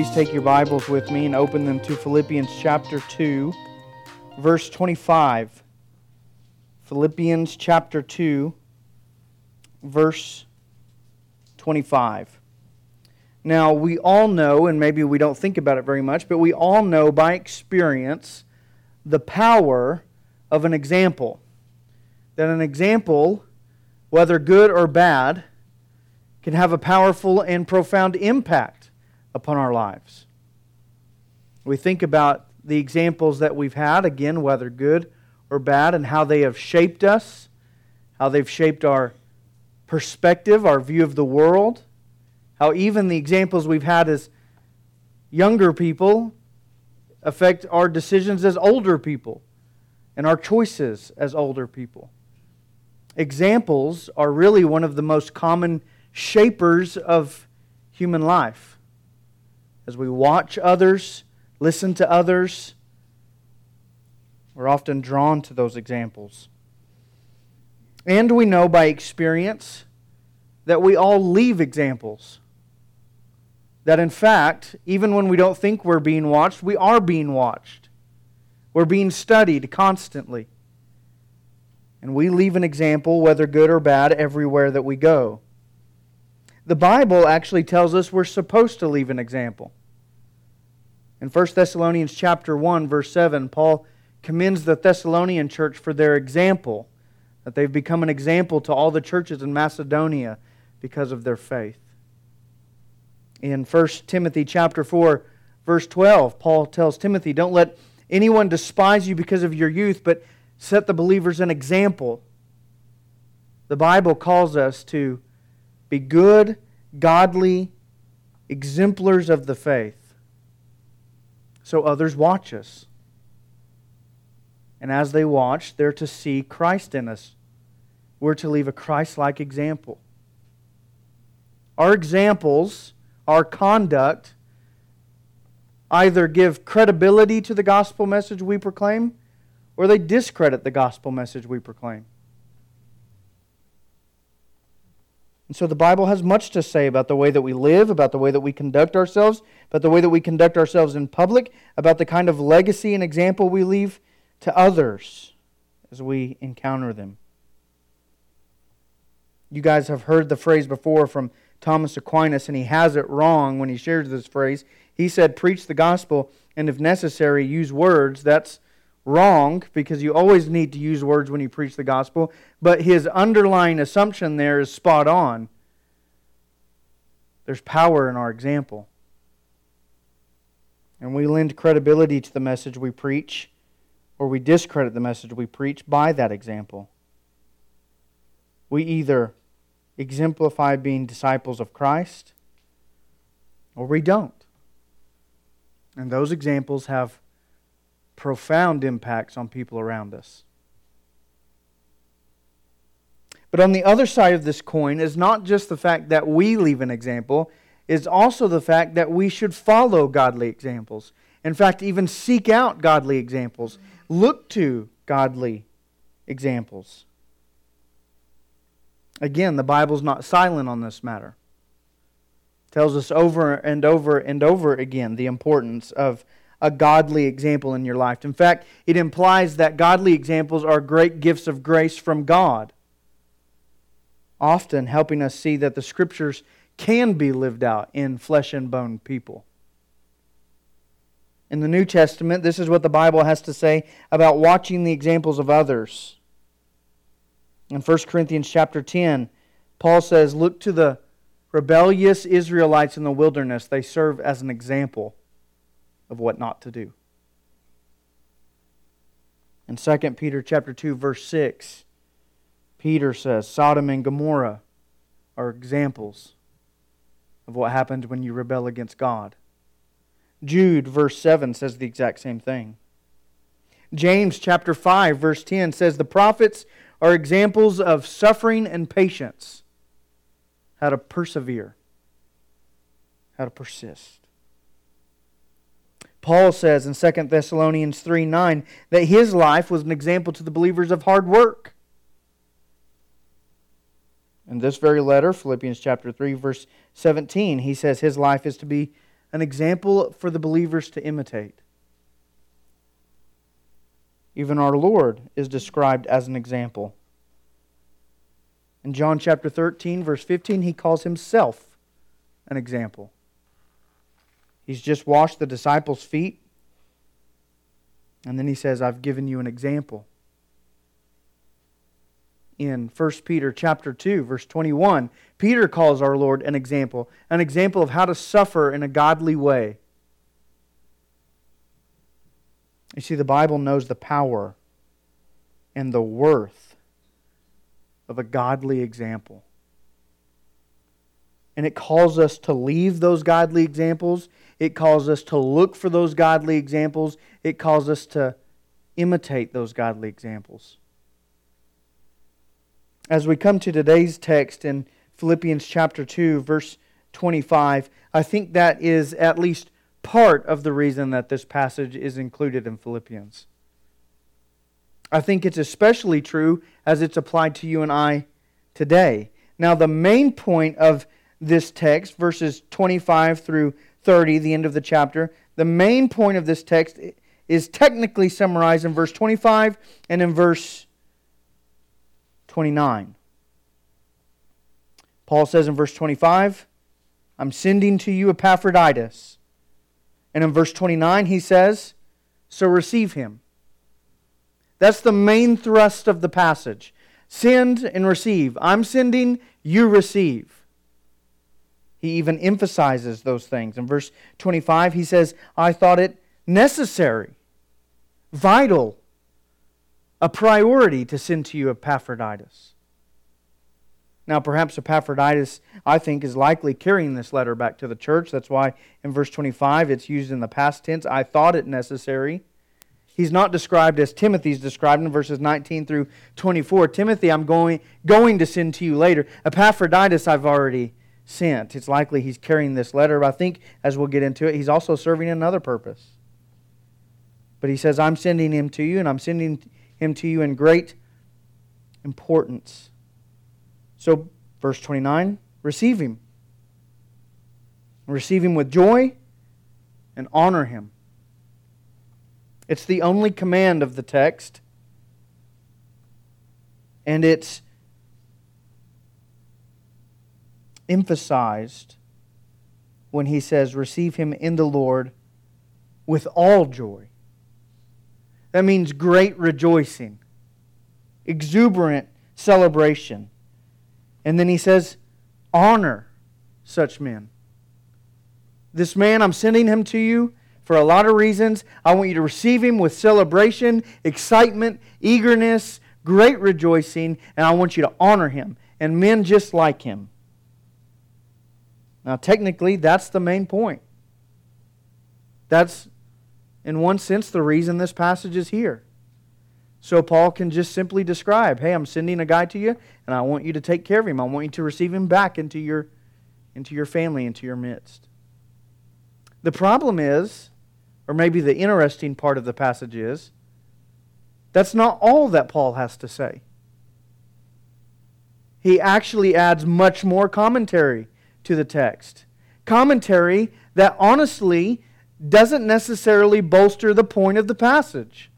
Please take your Bibles with me and open them to Philippians chapter 2, verse 25. Philippians chapter 2, verse 25. Now, we all know, and maybe we don't think about it very much, but we all know by experience the power of an example. That an example, whether good or bad, can have a powerful and profound impact upon our lives. We think about the examples that we've had, again, whether good or bad, and how they have shaped us, how they've shaped our perspective, our view of the world, how even the examples we've had as younger people affect our decisions as older people and our choices as older people. Examples are really one of the most common shapers of human life. As we watch others, listen to others, we're often drawn to those examples. And we know by experience that we all leave examples. That in fact, even when we don't think we're being watched, we are being watched. We're being studied constantly. And we leave an example, whether good or bad, everywhere that we go. The Bible actually tells us we're supposed to leave an example. In 1 Thessalonians chapter 1 verse 7, Paul commends the Thessalonian church for their example, that they've become an example to all the churches in Macedonia because of their faith. In 1 Timothy chapter 4 verse 12, Paul tells Timothy, "Don't let anyone despise you because of your youth, but set the believers an example." The Bible calls us to be good, godly exemplars of the faith so others watch us. And as they watch, they're to see Christ in us. We're to leave a Christ like example. Our examples, our conduct, either give credibility to the gospel message we proclaim or they discredit the gospel message we proclaim. And so the Bible has much to say about the way that we live, about the way that we conduct ourselves, about the way that we conduct ourselves in public, about the kind of legacy and example we leave to others as we encounter them. You guys have heard the phrase before from Thomas Aquinas, and he has it wrong when he shares this phrase. He said, Preach the gospel, and if necessary, use words. That's wrong because you always need to use words when you preach the gospel, but his underlying assumption there is spot on. There's power in our example. And we lend credibility to the message we preach, or we discredit the message we preach by that example. We either exemplify being disciples of Christ, or we don't. And those examples have profound impacts on people around us. But on the other side of this coin is not just the fact that we leave an example, is also the fact that we should follow godly examples. In fact, even seek out godly examples. Look to godly examples. Again, the Bible's not silent on this matter. It tells us over and over and over again the importance of a godly example in your life. In fact, it implies that godly examples are great gifts of grace from God, often helping us see that the Scriptures can be lived out in flesh and bone people. In the New Testament, this is what the Bible has to say about watching the examples of others. In 1 Corinthians chapter 10, Paul says, Look to the rebellious Israelites in the wilderness. They serve as an example of what not to do. In 2 Peter chapter 2 verse 6, Peter says Sodom and Gomorrah are examples of what happens when you rebel against God. Jude verse 7 says the exact same thing. James chapter 5 verse 10 says the prophets are examples of suffering and patience, how to persevere, how to persist. Paul says in 2 Thessalonians 3 9 that his life was an example to the believers of hard work. In this very letter, Philippians chapter 3, verse 17, he says his life is to be an example for the believers to imitate. Even our Lord is described as an example. In John chapter 13, verse 15, he calls himself an example. He's just washed the disciples' feet, and then he says, I've given you an example. In 1 Peter chapter 2, verse 21, Peter calls our Lord an example, an example of how to suffer in a godly way. You see, the Bible knows the power and the worth of a godly example. And it calls us to leave those godly examples. It calls us to look for those godly examples. It calls us to imitate those godly examples. As we come to today's text in Philippians chapter 2, verse 25, I think that is at least part of the reason that this passage is included in Philippians. I think it's especially true as it's applied to you and I today. Now, the main point of this text, verses 25 through 30, the end of the chapter, the main point of this text is technically summarized in verse 25 and in verse 29. Paul says in verse 25, I'm sending to you Epaphroditus. And in verse 29, he says, So receive him. That's the main thrust of the passage. Send and receive. I'm sending, you receive. He even emphasizes those things. In verse 25, he says, I thought it necessary, vital, a priority to send to you Epaphroditus. Now, perhaps Epaphroditus, I think, is likely carrying this letter back to the church. That's why in verse 25 it's used in the past tense. I thought it necessary. He's not described as Timothy's described in verses 19 through 24. Timothy, I'm going, going to send to you later. Epaphroditus, I've already sent. It's likely he's carrying this letter, but I think, as we'll get into it, he's also serving another purpose. But he says, I'm sending him to you, and I'm sending him to you in great importance. So, verse 29 receive him. Receive him with joy and honor him. It's the only command of the text, and it's emphasized when he says, Receive him in the Lord with all joy. That means great rejoicing, exuberant celebration. And then he says, honor such men. This man, I'm sending him to you for a lot of reasons. I want you to receive him with celebration, excitement, eagerness, great rejoicing, and I want you to honor him and men just like him. Now, technically, that's the main point. That's, in one sense, the reason this passage is here. So Paul can just simply describe, hey, I'm sending a guy to you, and I want you to take care of him. I want you to receive him back into your, into your family, into your midst. The problem is, or maybe the interesting part of the passage is, that's not all that Paul has to say. He actually adds much more commentary to the text. Commentary that honestly doesn't necessarily bolster the point of the passage.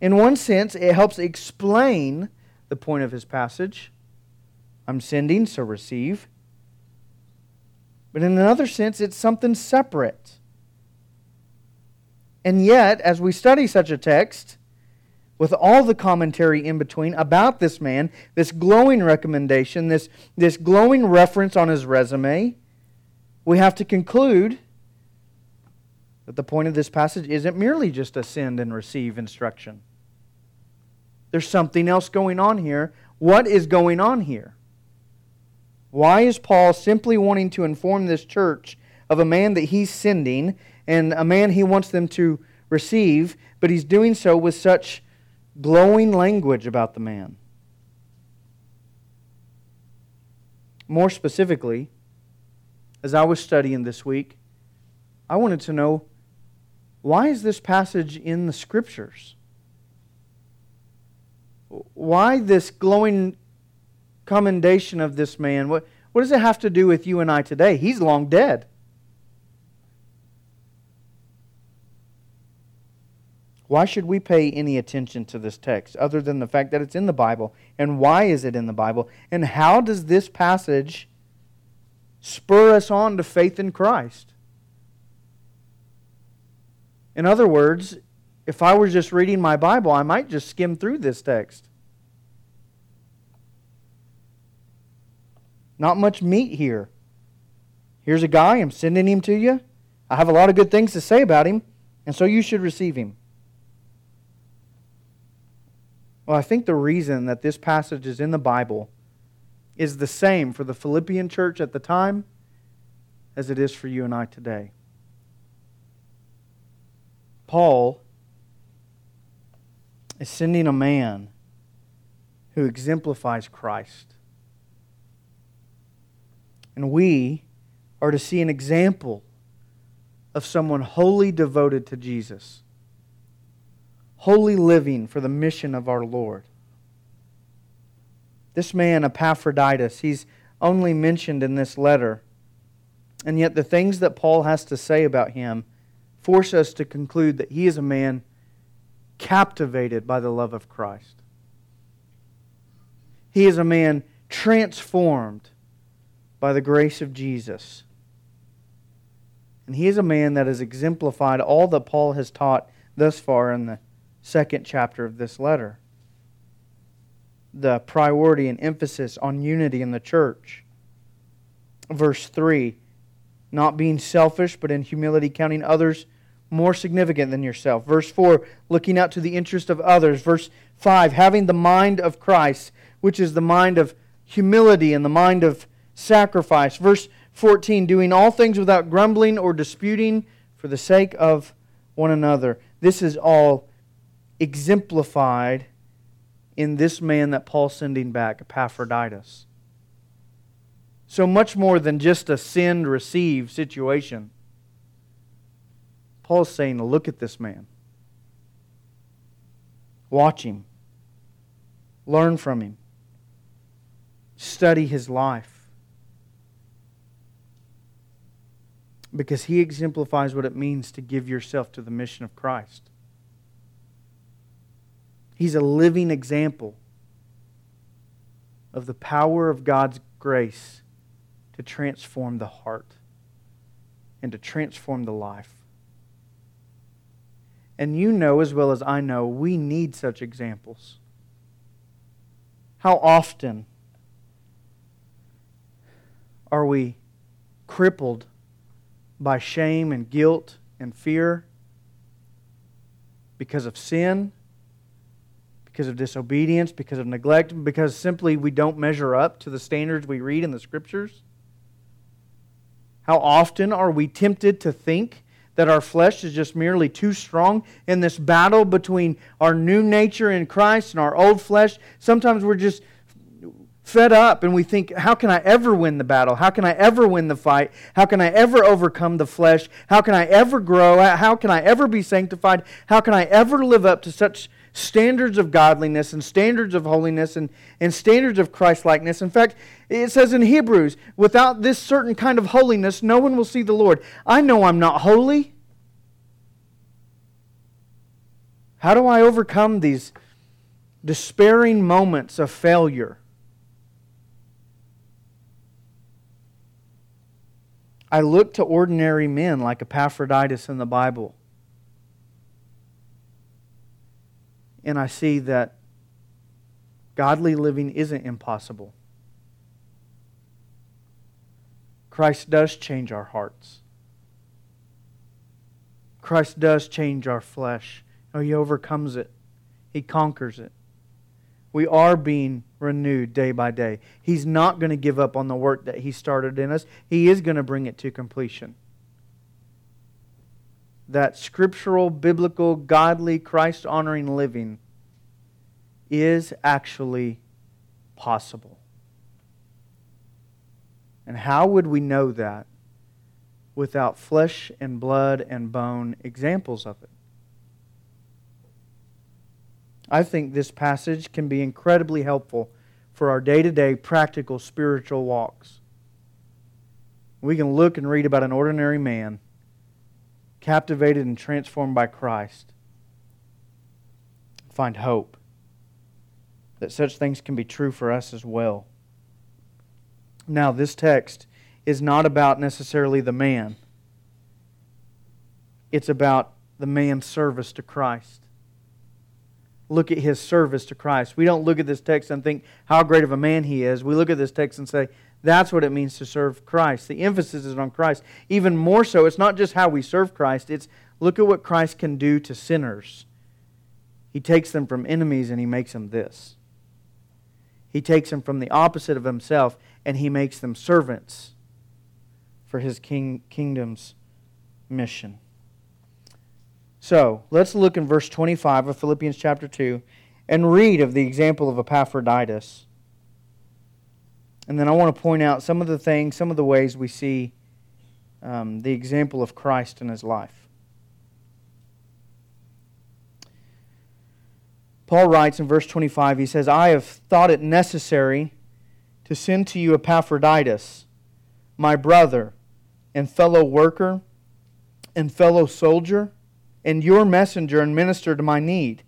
In one sense, it helps explain the point of his passage. I'm sending, so receive. But in another sense, it's something separate. And yet, as we study such a text, with all the commentary in between about this man, this glowing recommendation, this, this glowing reference on his resume, we have to conclude that the point of this passage isn't merely just a send and receive instruction. There's something else going on here. What is going on here? Why is Paul simply wanting to inform this church of a man that he's sending and a man he wants them to receive, but he's doing so with such glowing language about the man? More specifically, as I was studying this week, I wanted to know why is this passage in the scriptures? why this glowing commendation of this man? What, What does it have to do with you and I today? He's long dead. Why should we pay any attention to this text other than the fact that it's in the Bible? And why is it in the Bible? And how does this passage spur us on to faith in Christ? In other words, if I were just reading my Bible, I might just skim through this text. Not much meat here. Here's a guy, I'm sending him to you. I have a lot of good things to say about him, and so you should receive him. Well, I think the reason that this passage is in the Bible is the same for the Philippian church at the time as it is for you and I today. Paul is sending a man who exemplifies Christ. And we are to see an example of someone wholly devoted to Jesus, wholly living for the mission of our Lord. This man, Epaphroditus, he's only mentioned in this letter. And yet, the things that Paul has to say about him force us to conclude that he is a man captivated by the love of Christ. He is a man transformed by the grace of Jesus. And he is a man that has exemplified all that Paul has taught thus far in the second chapter of this letter the priority and emphasis on unity in the church. Verse 3 not being selfish, but in humility counting others more significant than yourself. Verse 4 looking out to the interest of others. Verse 5 having the mind of Christ, which is the mind of humility and the mind of sacrifice. Verse 14 doing all things without grumbling or disputing for the sake of one another. This is all exemplified in this man that Paul's sending back, Epaphroditus. So much more than just a send receive situation. Paul's saying, Look at this man. Watch him. Learn from him. Study his life. Because he exemplifies what it means to give yourself to the mission of Christ. He's a living example of the power of God's grace to transform the heart and to transform the life. And you know as well as I know, we need such examples. How often are we crippled by shame and guilt and fear because of sin, because of disobedience, because of neglect, because simply we don't measure up to the standards we read in the Scriptures? How often are we tempted to think that our flesh is just merely too strong in this battle between our new nature in Christ and our old flesh. Sometimes we're just fed up and we think, how can I ever win the battle? How can I ever win the fight? How can I ever overcome the flesh? How can I ever grow? How can I ever be sanctified? How can I ever live up to such standards of godliness and standards of holiness and, and standards of Christlikeness. In fact, it says in Hebrews, without this certain kind of holiness, no one will see the Lord. I know I'm not holy. How do I overcome these despairing moments of failure? I look to ordinary men like Epaphroditus in the Bible and I see that godly living isn't impossible. Christ does change our hearts. Christ does change our flesh. Oh, he overcomes it. He conquers it. We are being renewed day by day. He's not going to give up on the work that He started in us, He is going to bring it to completion that scriptural, biblical, godly, Christ honoring living is actually possible. And how would we know that without flesh and blood and bone examples of it? I think this passage can be incredibly helpful for our day to day practical spiritual walks. We can look and read about an ordinary man captivated and transformed by Christ. Find hope that such things can be true for us as well. Now, this text is not about necessarily the man, it's about the man's service to Christ. Look at his service to Christ. We don't look at this text and think how great of a man he is. We look at this text and say, that's what it means to serve Christ. The emphasis is on Christ. Even more so, it's not just how we serve Christ, it's look at what Christ can do to sinners. He takes them from enemies and he makes them this. He takes them from the opposite of himself and he makes them servants for his king, kingdom's mission. So, let's look in verse 25 of Philippians chapter 2 and read of the example of Epaphroditus. And then I want to point out some of the things, some of the ways we see um, the example of Christ in his life. Paul writes in verse 25, he says, I have thought it necessary to send to you Epaphroditus, my brother and fellow worker and fellow soldier, and your messenger and minister to my need.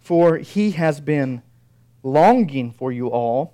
For he has been longing for you all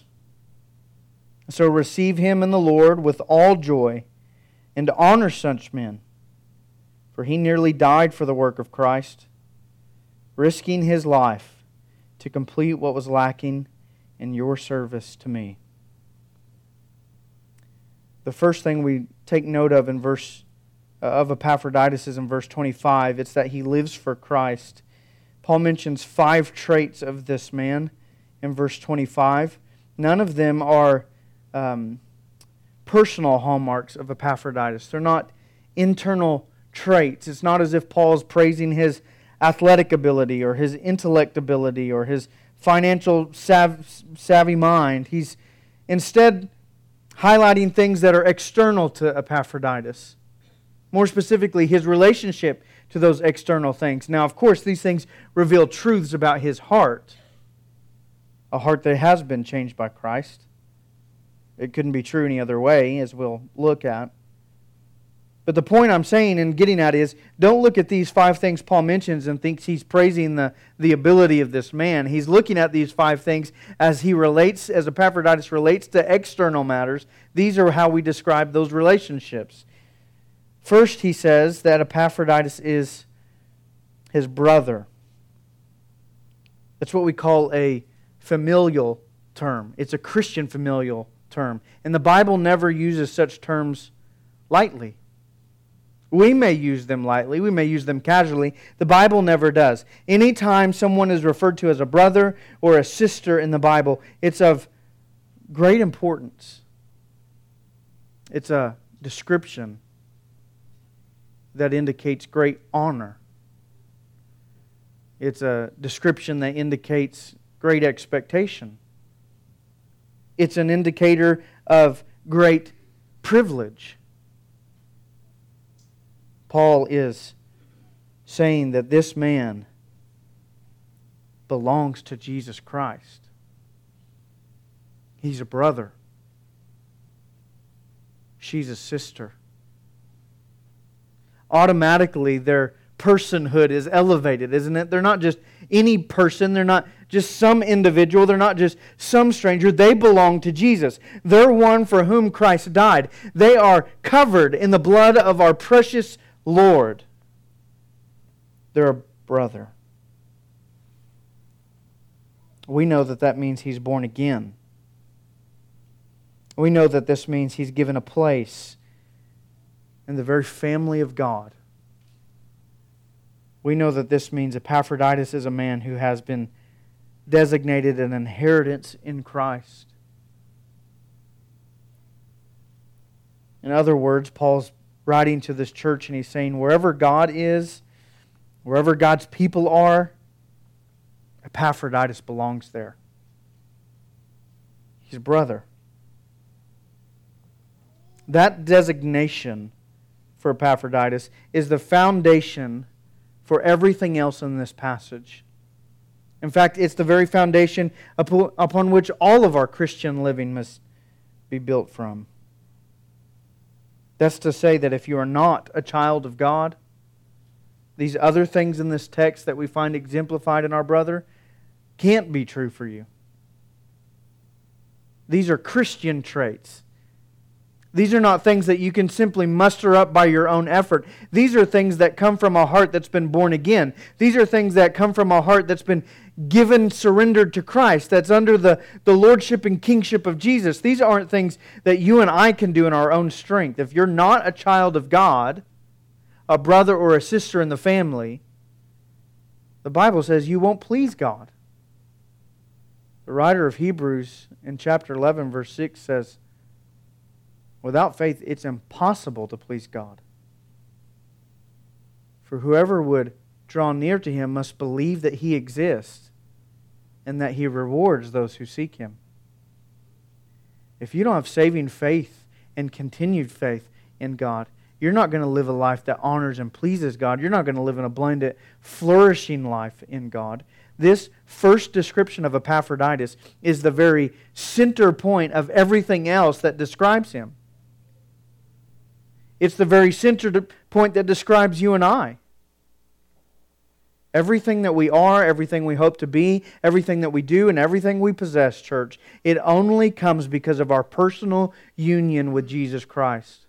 So receive him in the Lord with all joy, and honor such men, for he nearly died for the work of Christ, risking his life to complete what was lacking in your service to me. The first thing we take note of in verse uh, of Epaphroditus is in verse 25. It's that he lives for Christ. Paul mentions five traits of this man in verse 25. None of them are um, personal hallmarks of Epaphroditus. They're not internal traits. It's not as if Paul's praising his athletic ability or his intellect ability or his financial sav- savvy mind. He's instead highlighting things that are external to Epaphroditus. More specifically, his relationship to those external things. Now, of course, these things reveal truths about his heart, a heart that has been changed by Christ. It couldn't be true any other way, as we'll look at. But the point I'm saying and getting at is don't look at these five things Paul mentions and thinks he's praising the, the ability of this man. He's looking at these five things as he relates, as Epaphroditus relates to external matters. These are how we describe those relationships. First, he says that Epaphroditus is his brother. That's what we call a familial term. It's a Christian familial term. And the Bible never uses such terms lightly. We may use them lightly, we may use them casually. The Bible never does. Anytime someone is referred to as a brother or a sister in the Bible, it's of great importance. It's a description that indicates great honor. It's a description that indicates great expectation it's an indicator of great privilege. Paul is saying that this man belongs to Jesus Christ. He's a brother. She's a sister. Automatically, their personhood is elevated, isn't it? They're not just any person, they're not just some individual. They're not just some stranger. They belong to Jesus. They're one for whom Christ died. They are covered in the blood of our precious Lord. They're a brother. We know that that means he's born again. We know that this means he's given a place in the very family of God. We know that this means Epaphroditus is a man who has been designated an inheritance in Christ. In other words, Paul's writing to this church, and he's saying, wherever God is, wherever God's people are, Epaphroditus belongs there. He's a brother. That designation for Epaphroditus is the foundation for everything else in this passage. In fact, it's the very foundation upon which all of our Christian living must be built from. That's to say that if you are not a child of God, these other things in this text that we find exemplified in our brother can't be true for you. These are Christian traits. These are not things that you can simply muster up by your own effort. These are things that come from a heart that's been born again. These are things that come from a heart that's been given, surrendered to Christ, that's under the, the lordship and kingship of Jesus. These aren't things that you and I can do in our own strength. If you're not a child of God, a brother or a sister in the family, the Bible says you won't please God. The writer of Hebrews in chapter 11, verse 6 says, Without faith, it's impossible to please God. For whoever would draw near to him must believe that he exists and that he rewards those who seek him. If you don't have saving faith and continued faith in God, you're not going to live a life that honors and pleases God. You're not going to live in a blended, flourishing life in God. This first description of Epaphroditus is the very center point of everything else that describes him. It's the very center point that describes you and I. Everything that we are, everything we hope to be, everything that we do, and everything we possess, church, it only comes because of our personal union with Jesus Christ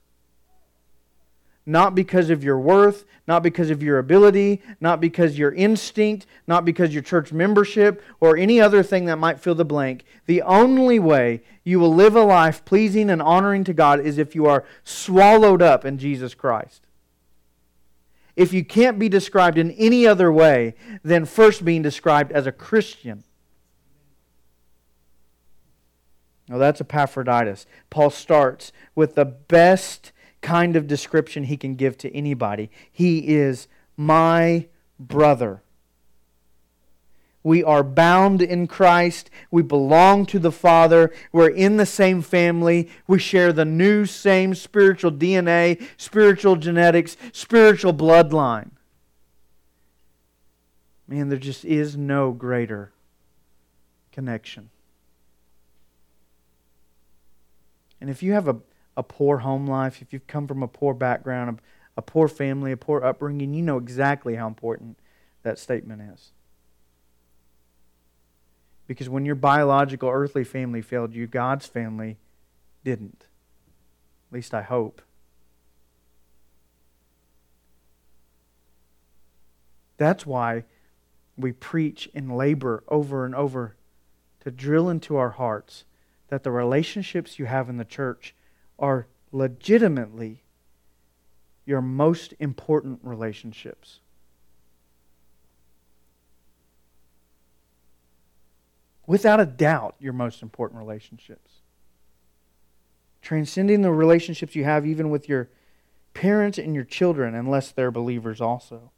not because of your worth, not because of your ability, not because your instinct, not because your church membership, or any other thing that might fill the blank. The only way you will live a life pleasing and honoring to God is if you are swallowed up in Jesus Christ. If you can't be described in any other way than first being described as a Christian. Now that's Epaphroditus. Paul starts with the best kind of description he can give to anybody. He is my brother. We are bound in Christ. We belong to the Father. We're in the same family. We share the new, same spiritual DNA, spiritual genetics, spiritual bloodline. Man, there just is no greater connection. And if you have a a poor home life, if you've come from a poor background, a, a poor family, a poor upbringing, you know exactly how important that statement is. Because when your biological earthly family failed you, God's family didn't. At least I hope. That's why we preach and labor over and over to drill into our hearts that the relationships you have in the church are legitimately your most important relationships. Without a doubt, your most important relationships. Transcending the relationships you have even with your parents and your children, unless they're believers also.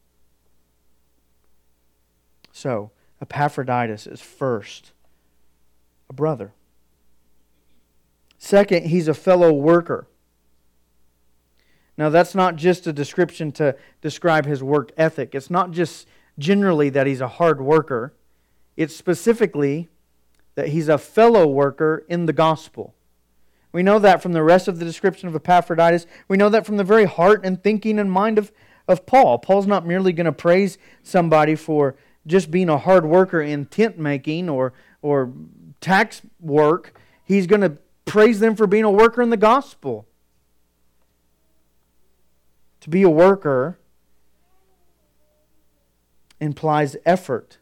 So, Epaphroditus is first a brother. Second, he's a fellow worker. Now, that's not just a description to describe his work ethic. It's not just generally that he's a hard worker, it's specifically that he's a fellow worker in the gospel. We know that from the rest of the description of Epaphroditus. We know that from the very heart and thinking and mind of, of Paul. Paul's not merely going to praise somebody for just being a hard worker in tent making or, or tax work. He's going to praise them for being a worker in the gospel. To be a worker implies effort,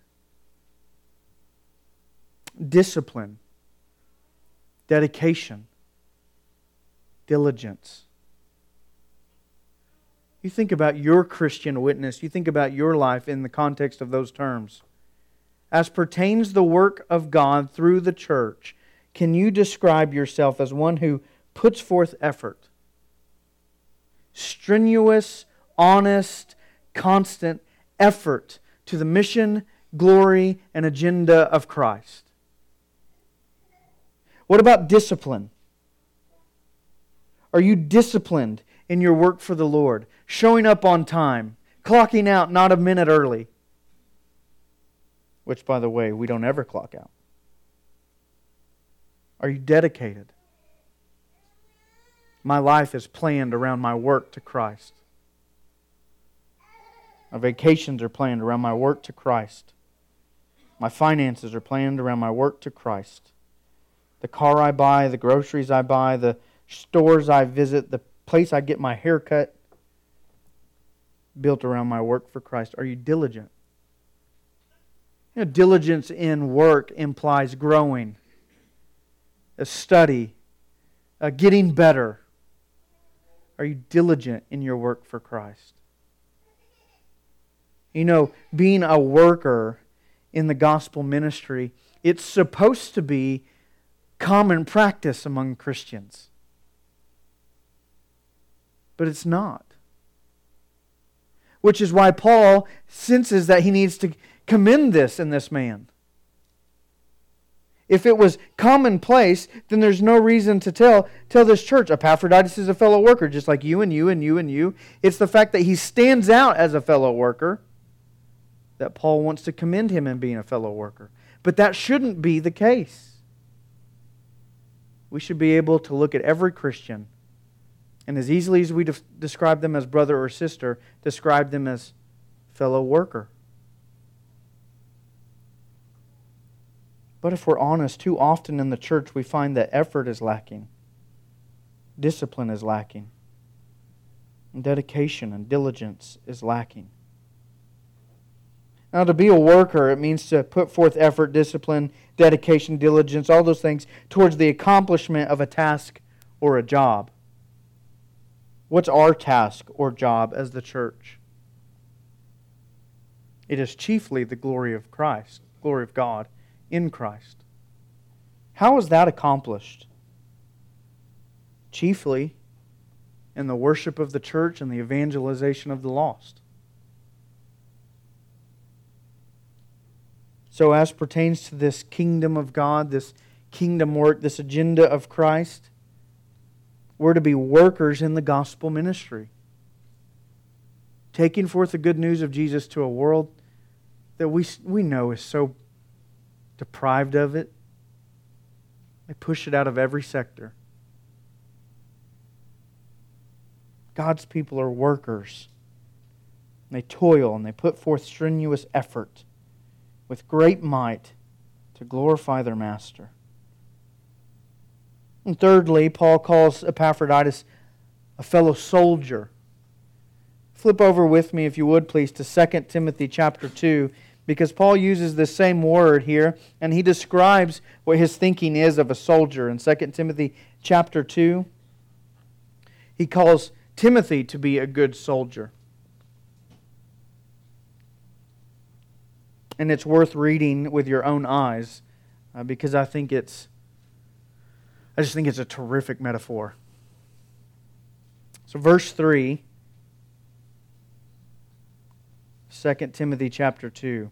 discipline, dedication, diligence. You think about your Christian witness, you think about your life in the context of those terms. As pertains the work of God through the church, can you describe yourself as one who puts forth effort, strenuous, honest, constant effort to the mission, glory, and agenda of Christ. What about discipline? Are you disciplined in your work for the Lord? Showing up on time, clocking out not a minute early? Which, by the way, we don't ever clock out. Are you dedicated? My life is planned around my work to Christ. My vacations are planned around my work to Christ. My finances are planned around my work to Christ. The car I buy, the groceries I buy, the stores I visit, the place I get my hair cut, built around my work for Christ. Are you diligent? You know, diligence in work implies growing, a study, a getting better. Are you diligent in your work for Christ? You know, being a worker in the gospel ministry, it's supposed to be common practice among Christians. But it's not. Which is why Paul senses that he needs to commend this in this man. If it was commonplace, then there's no reason to tell tell this church Epaphroditus is a fellow worker, just like you and you and you and you. It's the fact that he stands out as a fellow worker that Paul wants to commend him in being a fellow worker. But that shouldn't be the case. We should be able to look at every Christian and as easily as we de- describe them as brother or sister, describe them as fellow worker. But if we're honest, too often in the church we find that effort is lacking, discipline is lacking, and dedication and diligence is lacking. Now, to be a worker, it means to put forth effort, discipline, dedication, diligence, all those things towards the accomplishment of a task or a job. What's our task or job as the church? It is chiefly the glory of Christ, glory of God in Christ. How is that accomplished? Chiefly in the worship of the church and the evangelization of the lost. So, as pertains to this kingdom of God, this kingdom work, this agenda of Christ, we're to be workers in the gospel ministry, taking forth the good news of Jesus to a world that we, we know is so deprived of it. They push it out of every sector. God's people are workers. They toil and they put forth strenuous effort with great might to glorify their master. And thirdly, Paul calls Epaphroditus a fellow soldier. Flip over with me, if you would, please, to 2 Timothy chapter 2 because Paul uses the same word here and he describes what his thinking is of a soldier in 2 Timothy chapter 2. He calls Timothy to be a good soldier. And it's worth reading with your own eyes uh, because I think it's I just think it's a terrific metaphor. So verse 3 2 Timothy chapter 2.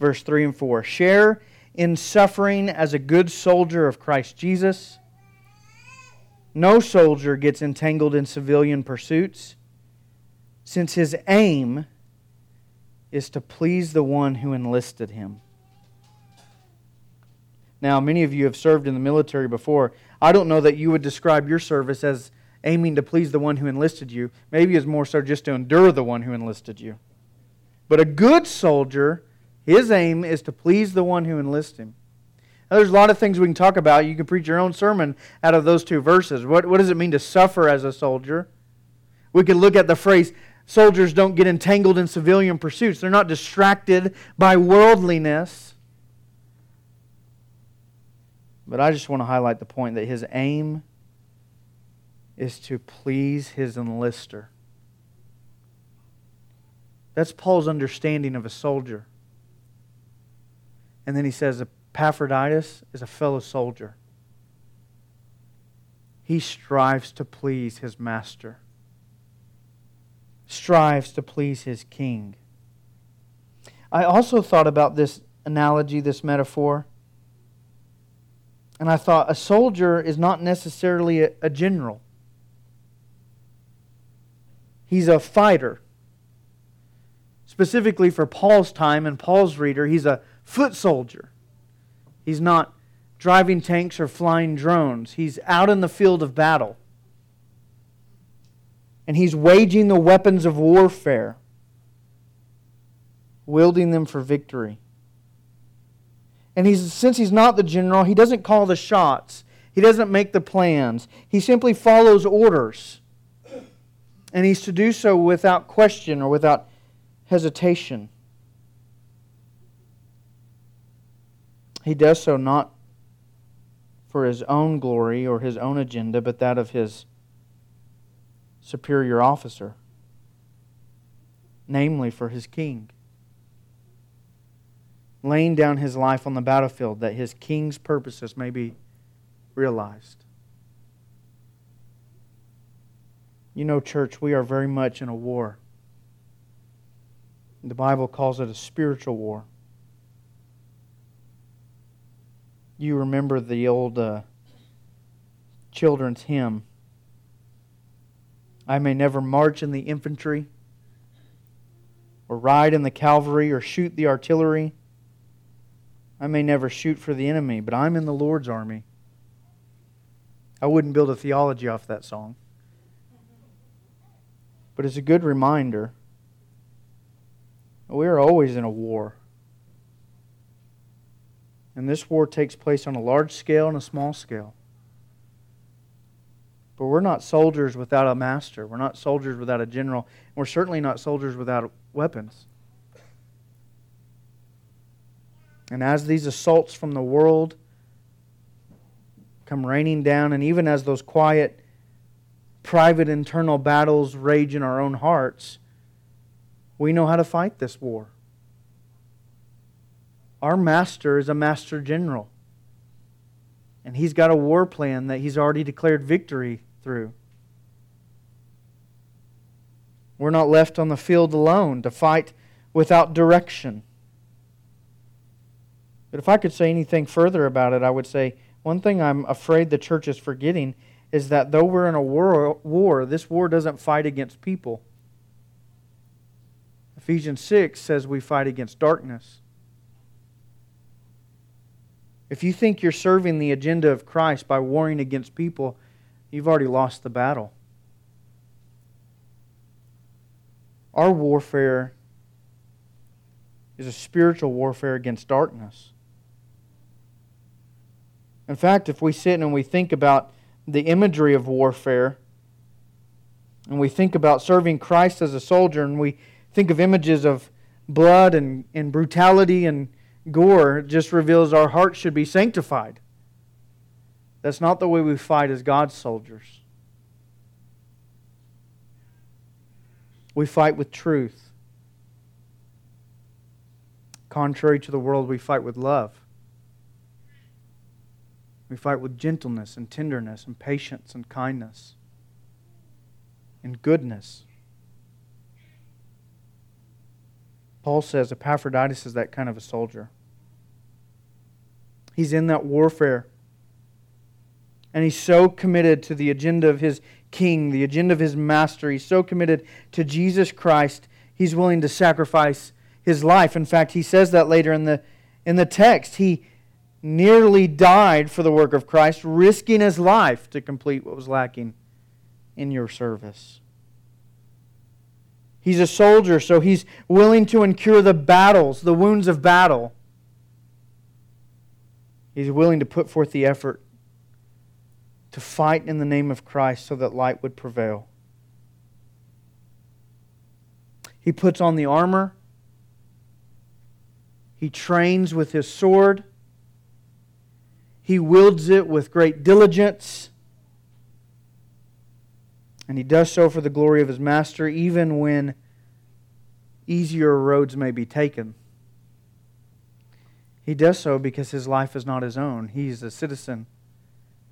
Verse 3 and 4. Share in suffering as a good soldier of Christ Jesus. No soldier gets entangled in civilian pursuits, since his aim is to please the one who enlisted him. Now, many of you have served in the military before. I don't know that you would describe your service as aiming to please the one who enlisted you. Maybe it's more so just to endure the one who enlisted you. But a good soldier, his aim is to please the one who enlisted him. Now, there's a lot of things we can talk about. You can preach your own sermon out of those two verses. What, what does it mean to suffer as a soldier? We could look at the phrase soldiers don't get entangled in civilian pursuits, they're not distracted by worldliness. But I just want to highlight the point that his aim is to please his enlister. That's Paul's understanding of a soldier. And then he says Epaphroditus is a fellow soldier. He strives to please his master, strives to please his king. I also thought about this analogy, this metaphor, and I thought a soldier is not necessarily a, a general, he's a fighter. Specifically for Paul's time and Paul's reader, he's a foot soldier. He's not driving tanks or flying drones. He's out in the field of battle. And he's waging the weapons of warfare, wielding them for victory. And he's, since he's not the general, he doesn't call the shots, he doesn't make the plans. He simply follows orders. And he's to do so without question or without hesitation. He does so not for his own glory or his own agenda, but that of his superior officer, namely for his king. Laying down his life on the battlefield that his king's purposes may be realized. You know, church, we are very much in a war. The Bible calls it a spiritual war. you remember the old uh, children's hymn I may never march in the infantry, or ride in the cavalry, or shoot the artillery. I may never shoot for the enemy, but I'm in the Lord's army. I wouldn't build a theology off that song. But it's a good reminder. We are always in a war. And this war takes place on a large scale and a small scale. But we're not soldiers without a master. We're not soldiers without a general. We're certainly not soldiers without weapons. And as these assaults from the world come raining down, and even as those quiet, private internal battles rage in our own hearts, we know how to fight this war. Our master is a master general. And he's got a war plan that he's already declared victory through. We're not left on the field alone to fight without direction. But if I could say anything further about it, I would say one thing I'm afraid the church is forgetting is that though we're in a war, war this war doesn't fight against people. Ephesians 6 says we fight against darkness. If you think you're serving the agenda of Christ by warring against people, you've already lost the battle. Our warfare is a spiritual warfare against darkness. In fact, if we sit and we think about the imagery of warfare, and we think about serving Christ as a soldier, and we think of images of blood and, and brutality and gore it just reveals our hearts should be sanctified. That's not the way we fight as God's soldiers. We fight with truth. Contrary to the world, we fight with love. We fight with gentleness and tenderness and patience and kindness and goodness. Paul says Epaphroditus is that kind of a soldier. He's in that warfare. And he's so committed to the agenda of his king, the agenda of his master. He's so committed to Jesus Christ, he's willing to sacrifice his life. In fact, he says that later in the, in the text. He nearly died for the work of Christ, risking his life to complete what was lacking in your service. He's a soldier, so he's willing to incur the battles, the wounds of battle. He's willing to put forth the effort to fight in the name of Christ so that light would prevail. He puts on the armor. He trains with his sword. He wields it with great diligence. And he does so for the glory of his master, even when easier roads may be taken. He does so because his life is not his own. He's a citizen,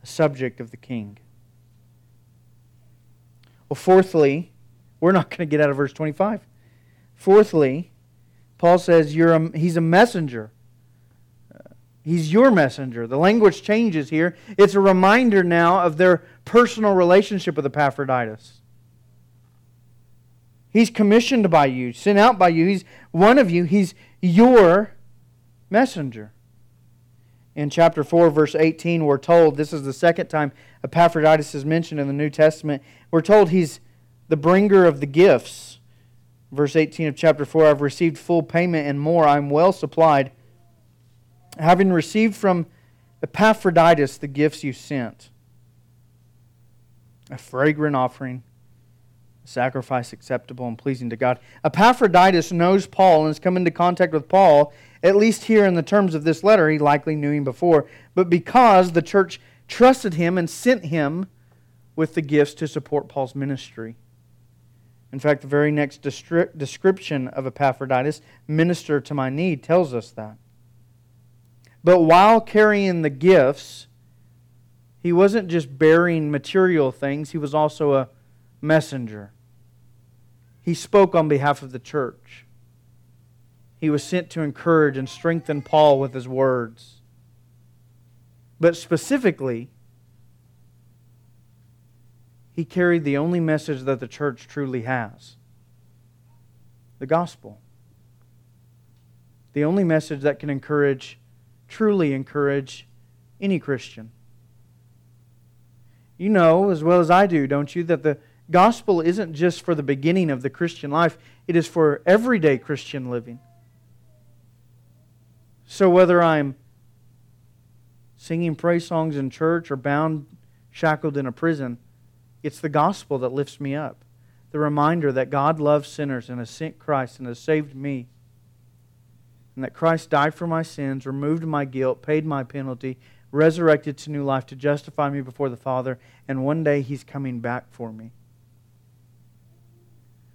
a subject of the king. Well, fourthly, we're not going to get out of verse 25. Fourthly, Paul says you're a, he's a messenger. He's your messenger. The language changes here. It's a reminder now of their personal relationship with Epaphroditus. He's commissioned by you, sent out by you. He's one of you. He's your messenger. In chapter 4, verse 18, we're told this is the second time Epaphroditus is mentioned in the New Testament. We're told he's the bringer of the gifts. Verse 18 of chapter 4 I've received full payment and more. I'm well supplied having received from Epaphroditus the gifts you sent a fragrant offering, a sacrifice acceptable and pleasing to God. Epaphroditus knows Paul and has come into contact with Paul, at least here in the terms of this letter. He likely knew him before, but because the church trusted him and sent him with the gifts to support Paul's ministry. In fact, the very next description of Epaphroditus, minister to my need, tells us that. But while carrying the gifts, he wasn't just bearing material things, he was also a messenger. He spoke on behalf of the church. He was sent to encourage and strengthen Paul with his words. But specifically, he carried the only message that the church truly has the gospel. The only message that can encourage truly encourage any Christian. You know as well as I do, don't you, that the gospel isn't just for the beginning of the Christian life, it is for everyday Christian living. So whether I'm singing praise songs in church or bound, shackled in a prison, it's the gospel that lifts me up. The reminder that God loves sinners and has sent Christ and has saved me and that Christ died for my sins, removed my guilt, paid my penalty, resurrected to new life to justify me before the Father, and one day He's coming back for me.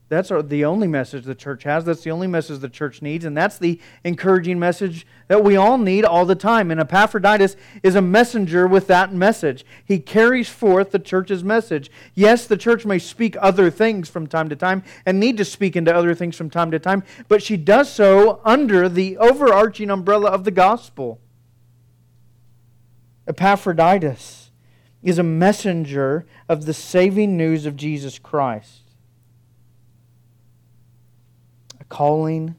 That's the only message the church has. That's the only message the church needs. And that's the encouraging message that we all need all the time. And Epaphroditus is a messenger with that message. He carries forth the church's message. Yes, the church may speak other things from time to time and need to speak into other things from time to time, but she does so under the overarching umbrella of the gospel. Epaphroditus is a messenger of the saving news of Jesus Christ. Calling,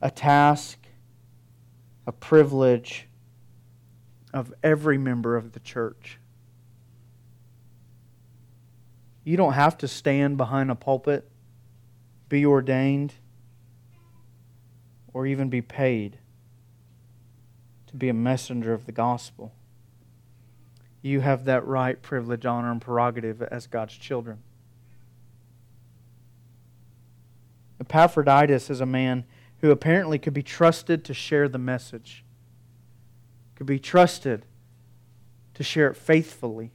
a task, a privilege of every member of the church. You don't have to stand behind a pulpit, be ordained, or even be paid to be a messenger of the gospel. You have that right, privilege, honor, and prerogative as God's children. Epaphroditus is a man who apparently could be trusted to share the message, could be trusted to share it faithfully,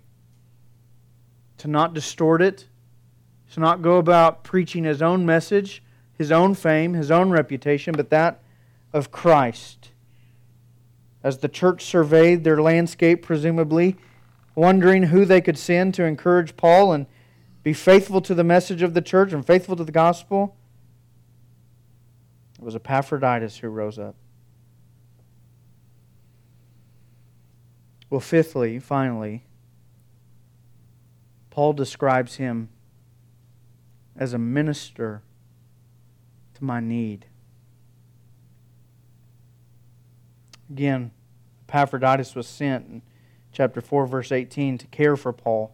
to not distort it, to not go about preaching his own message, his own fame, his own reputation, but that of Christ. As the church surveyed their landscape, presumably, wondering who they could send to encourage Paul and be faithful to the message of the church and faithful to the gospel, it was Epaphroditus who rose up. Well, fifthly, finally, Paul describes him as a minister to my need. Again, Epaphroditus was sent in chapter 4, verse 18 to care for Paul,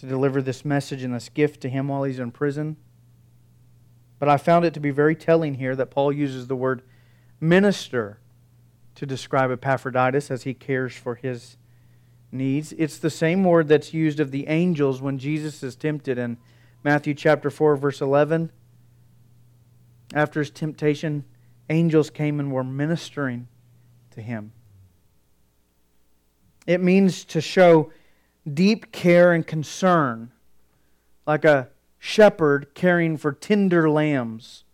to deliver this message and this gift to him while he's in prison. But I found it to be very telling here that Paul uses the word minister to describe Epaphroditus as he cares for his needs. It's the same word that's used of the angels when Jesus is tempted in Matthew chapter 4 verse 11. After his temptation, angels came and were ministering to him. It means to show deep care and concern, like a shepherd caring for tender lambs.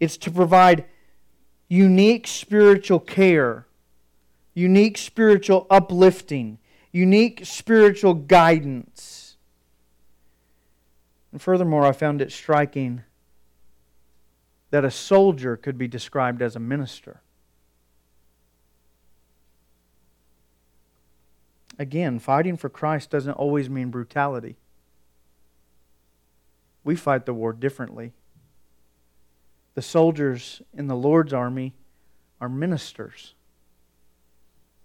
It's to provide unique spiritual care, unique spiritual uplifting, unique spiritual guidance. And furthermore, I found it striking that a soldier could be described as a minister. Again, fighting for Christ doesn't always mean brutality. We fight the war differently. The soldiers in the Lord's army are ministers,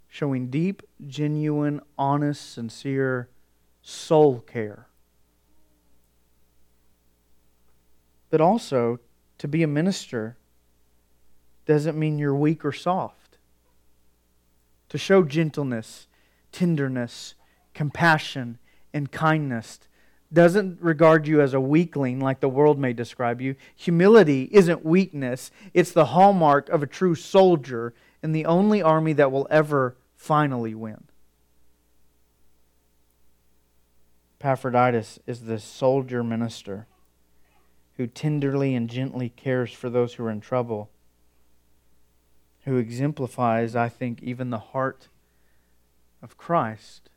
showing deep, genuine, honest, sincere soul care. But also, to be a minister doesn't mean you're weak or soft. To show gentleness, tenderness, compassion, and kindness doesn't regard you as a weakling like the world may describe you. Humility isn't weakness, it's the hallmark of a true soldier and the only army that will ever finally win. Epaphroditus is the soldier minister who tenderly and gently cares for those who are in trouble, who exemplifies, I think, even the heart of Christ.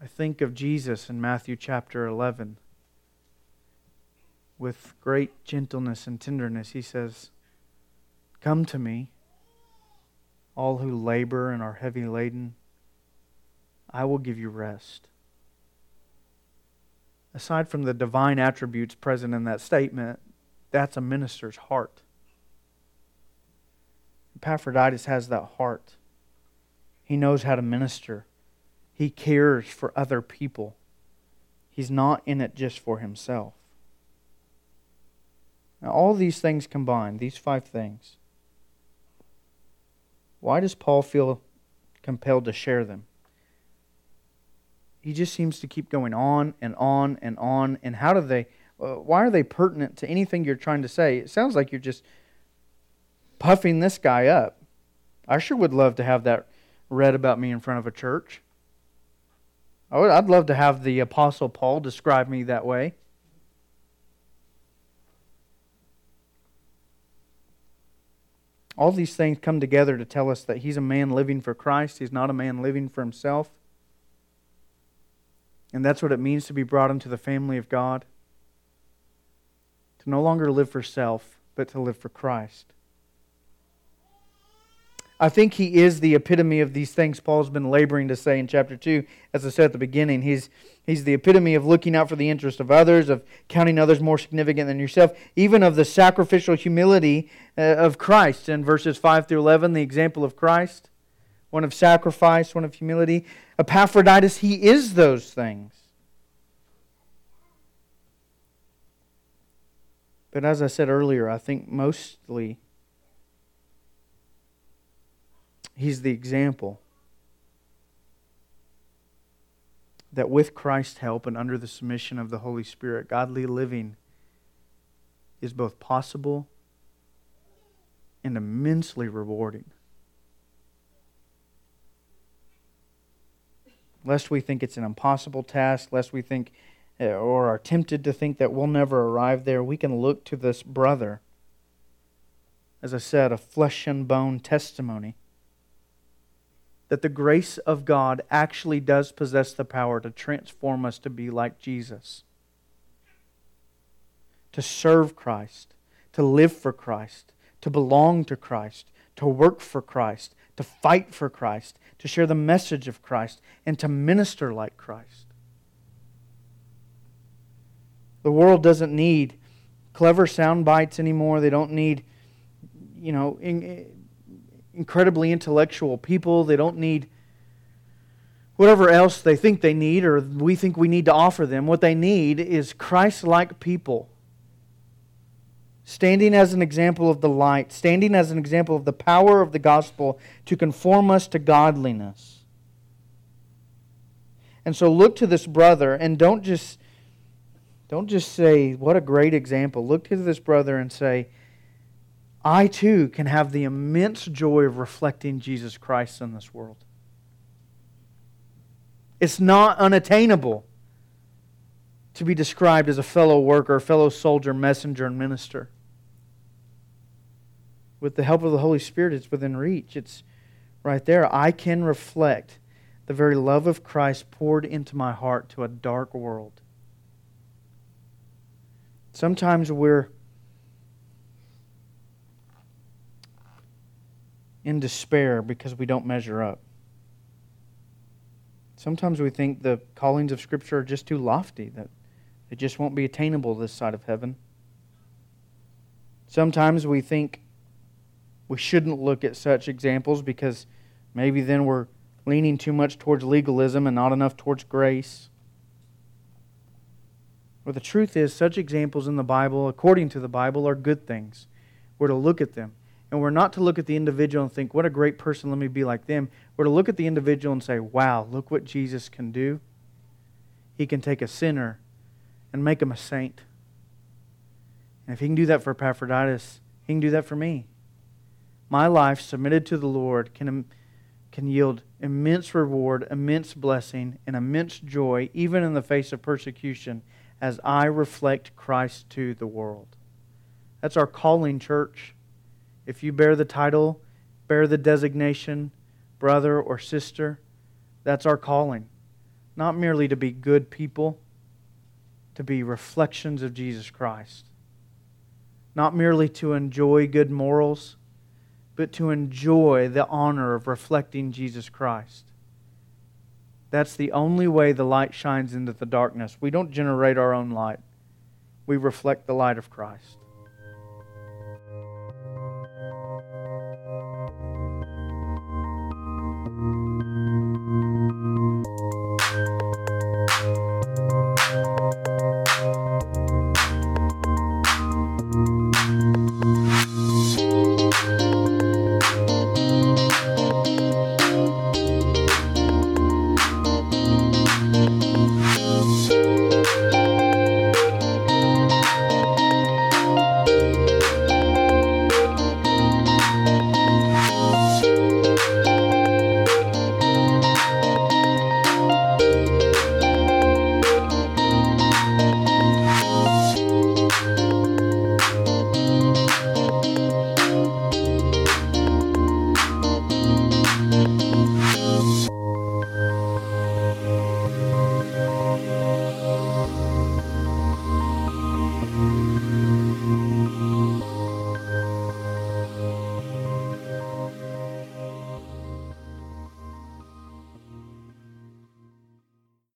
I think of Jesus in Matthew chapter 11. With great gentleness and tenderness, he says, Come to me, all who labor and are heavy laden. I will give you rest. Aside from the divine attributes present in that statement, that's a minister's heart. Epaphroditus has that heart. He knows how to minister. He cares for other people. He's not in it just for himself. Now, all these things combined, these five things, why does Paul feel compelled to share them? He just seems to keep going on and on and on. And how do they, uh, why are they pertinent to anything you're trying to say? It sounds like you're just puffing this guy up. I sure would love to have that read about me in front of a church. I would, I'd love to have the Apostle Paul describe me that way. All these things come together to tell us that he's a man living for Christ. He's not a man living for himself. And that's what it means to be brought into the family of God. To no longer live for self, but to live for Christ. I think he is the epitome of these things Paul's been laboring to say in chapter 2. As I said at the beginning, he's, he's the epitome of looking out for the interest of others, of counting others more significant than yourself, even of the sacrificial humility uh, of Christ. In verses 5 through 11, the example of Christ, one of sacrifice, one of humility. Epaphroditus, he is those things. But as I said earlier, I think mostly He's the example that with Christ's help and under the submission of the Holy Spirit, godly living is both possible and immensely rewarding. Lest we think it's an impossible task, lest we think uh, or are tempted to think that we'll never arrive there, we can look to this brother. As I said, a flesh and bone testimony that the grace of God actually does possess the power to transform us to be like Jesus, to serve Christ, to live for Christ, to belong to Christ, to work for Christ, to fight for Christ, to share the message of Christ, and to minister like Christ. The world doesn't need clever sound bites anymore. They don't need, you know, incredibly intellectual people. They don't need whatever else they think they need or we think we need to offer them. What they need is Christ like people. Standing as an example of the light, standing as an example of the power of the gospel to conform us to godliness. And so look to this brother and don't just don't just say what a great example. Look to this brother and say I too can have the immense joy of reflecting Jesus Christ in this world. It's not unattainable to be described as a fellow worker, fellow soldier, messenger, and minister. With the help of the Holy Spirit, it's within reach. It's right there. I can reflect the very love of Christ poured into my heart to a dark world. Sometimes we're in despair because we don't measure up. Sometimes we think the callings of Scripture are just too lofty, that they just won't be attainable this side of heaven. Sometimes we think we shouldn't look at such examples because maybe then we're leaning too much towards legalism and not enough towards grace. But the truth is, such examples in the Bible, according to the Bible, are good things. We're to look at them. And we're not to look at the individual and think, what a great person, let me be like them. We're to look at the individual and say, wow, look what Jesus can do. He can take a sinner and make him a saint. And if he can do that for Epaphroditus, he can do that for me. My life submitted to the Lord can, can yield immense reward, immense blessing, and immense joy, even in the face of persecution, as I reflect Christ to the world. That's our calling, church. If you bear the title, bear the designation, brother or sister, that's our calling. Not merely to be good people, to be reflections of Jesus Christ not merely to enjoy good morals, but to enjoy the honor of reflecting Jesus Christ. That's the only way the light shines into the darkness. We don't generate our own light, we reflect the light of Christ.